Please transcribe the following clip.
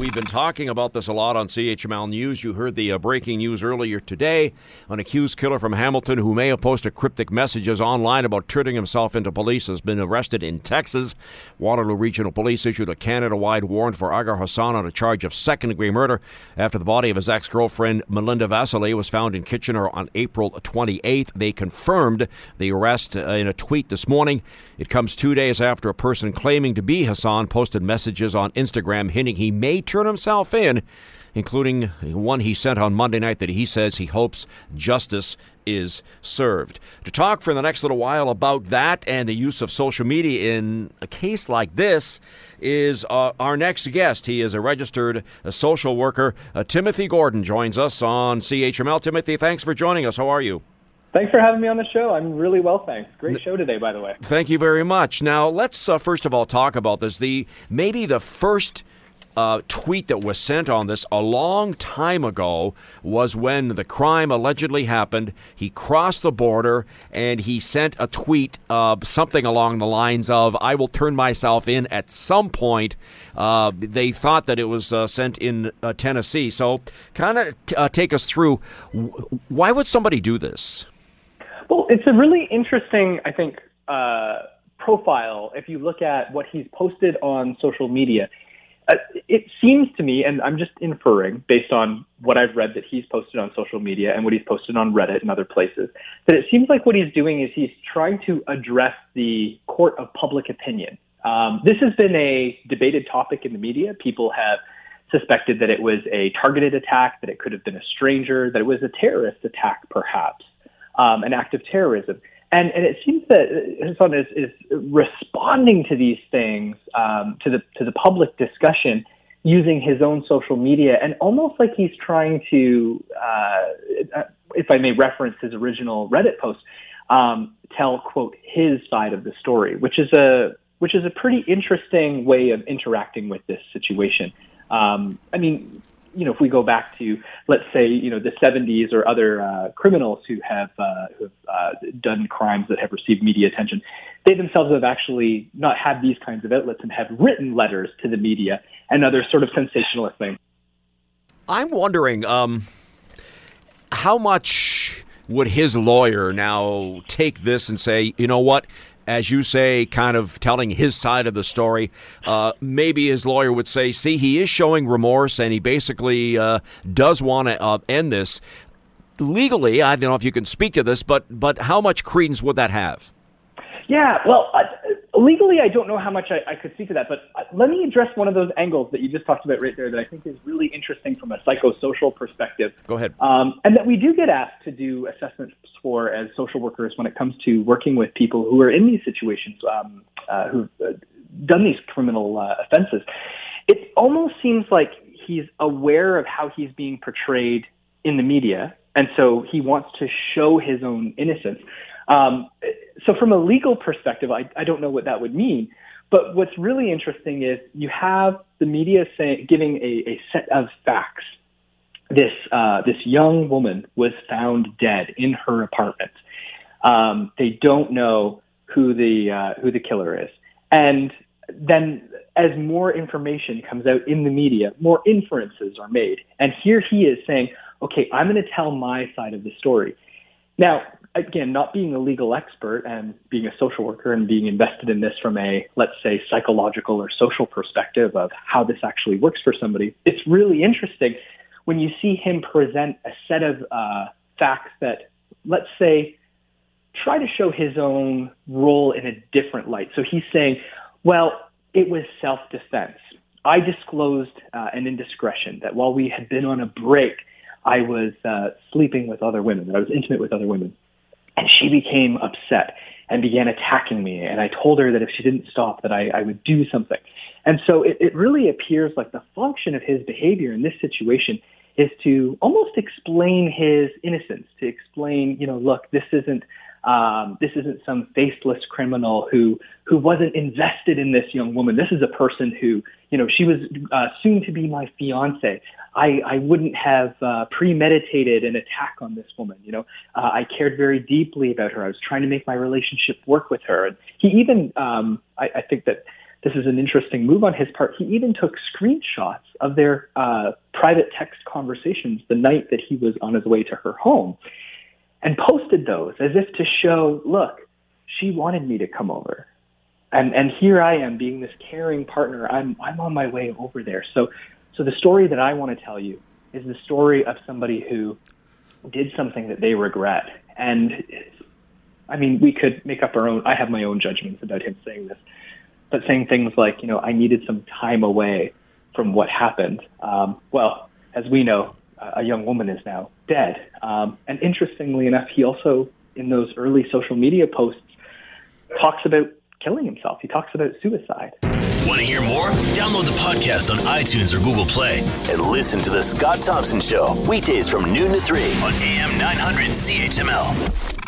We've been talking about this a lot on CHML News. You heard the uh, breaking news earlier today. An accused killer from Hamilton who may have posted cryptic messages online about turning himself into police has been arrested in Texas. Waterloo Regional Police issued a Canada wide warrant for Agar Hassan on a charge of second degree murder after the body of his ex girlfriend, Melinda Vasily, was found in Kitchener on April 28th. They confirmed the arrest uh, in a tweet this morning. It comes two days after a person claiming to be Hassan posted messages on Instagram hinting he may turn himself in, including one he sent on Monday night that he says he hopes justice is served. To talk for the next little while about that and the use of social media in a case like this is uh, our next guest. He is a registered uh, social worker. Uh, Timothy Gordon joins us on CHML. Timothy, thanks for joining us. How are you? Thanks for having me on the show. I'm really well, thanks. Great show today, by the way. Thank you very much. Now, let's uh, first of all talk about this. The maybe the first uh, tweet that was sent on this a long time ago was when the crime allegedly happened. He crossed the border and he sent a tweet, uh, something along the lines of, I will turn myself in at some point. Uh, they thought that it was uh, sent in uh, Tennessee. So, kind of t- uh, take us through why would somebody do this? Well, it's a really interesting, I think, profile if you look at what he's posted on social media it seems to me, and I'm just inferring based on what I've read that he's posted on social media and what he's posted on Reddit and other places, that it seems like what he's doing is he's trying to address the court of public opinion. Um, this has been a debated topic in the media. People have suspected that it was a targeted attack, that it could have been a stranger, that it was a terrorist attack, perhaps, um, an act of terrorism. And, and it seems that Hassan is, is responding to these things, um, to the to the public discussion, using his own social media, and almost like he's trying to, uh, if I may reference his original Reddit post, um, tell quote his side of the story, which is a which is a pretty interesting way of interacting with this situation. Um, I mean, you know, if we go back to, let's say, you know, the 70s or other uh, criminals who have, uh, who have uh, done crimes that have received media attention, they themselves have actually not had these kinds of outlets and have written letters to the media and other sort of sensationalist things. I'm wondering um, how much would his lawyer now take this and say, you know what? As you say, kind of telling his side of the story. Uh, maybe his lawyer would say, see, he is showing remorse and he basically uh, does want to uh, end this. Legally, I don't know if you can speak to this, but but how much credence would that have? Yeah, well, legally, I don't know how much I, I could speak to that, but uh, let me address one of those angles that you just talked about right there that I think is really interesting from a psychosocial perspective. Go ahead. Um, and that we do get asked to do assessments for as social workers when it comes to working with people who are in these situations, um, uh, who've uh, done these criminal uh, offenses. It almost seems like he's aware of how he's being portrayed in the media, and so he wants to show his own innocence. Um, so, from a legal perspective, I, I don't know what that would mean. But what's really interesting is you have the media saying, giving a, a set of facts. This uh, this young woman was found dead in her apartment. Um, they don't know who the uh, who the killer is, and then as more information comes out in the media, more inferences are made. And here he is saying, "Okay, I'm going to tell my side of the story." Now, again, not being a legal expert and being a social worker and being invested in this from a, let's say, psychological or social perspective of how this actually works for somebody, it's really interesting when you see him present a set of uh, facts that, let's say, try to show his own role in a different light. So he's saying, well, it was self defense. I disclosed uh, an indiscretion that while we had been on a break, I was uh, sleeping with other women, that I was intimate with other women. And she became upset and began attacking me. And I told her that if she didn't stop, that I, I would do something. And so it, it really appears like the function of his behavior in this situation is to almost explain his innocence, to explain, you know, look, this isn't Um, this isn't some faceless criminal who who wasn't invested in this young woman. This is a person who, you know, she was uh, soon to be my fiance. I, I wouldn't have uh, premeditated an attack on this woman. You know, uh, I cared very deeply about her. I was trying to make my relationship work with her. And he even, um, I, I think that this is an interesting move on his part. He even took screenshots of their uh, private text conversations the night that he was on his way to her home and posted those as if to show, look, she wanted me to come over. And, and here I am being this caring partner. I'm, I'm on my way over there. So, so the story that I want to tell you is the story of somebody who did something that they regret. And I mean, we could make up our own, I have my own judgments about him saying this but saying things like, you know, I needed some time away from what happened. Um, well, as we know, a young woman is now dead. Um, and interestingly enough, he also, in those early social media posts, talks about killing himself. He talks about suicide. Want to hear more? Download the podcast on iTunes or Google Play and listen to The Scott Thompson Show weekdays from noon to 3 on AM 900 CHML.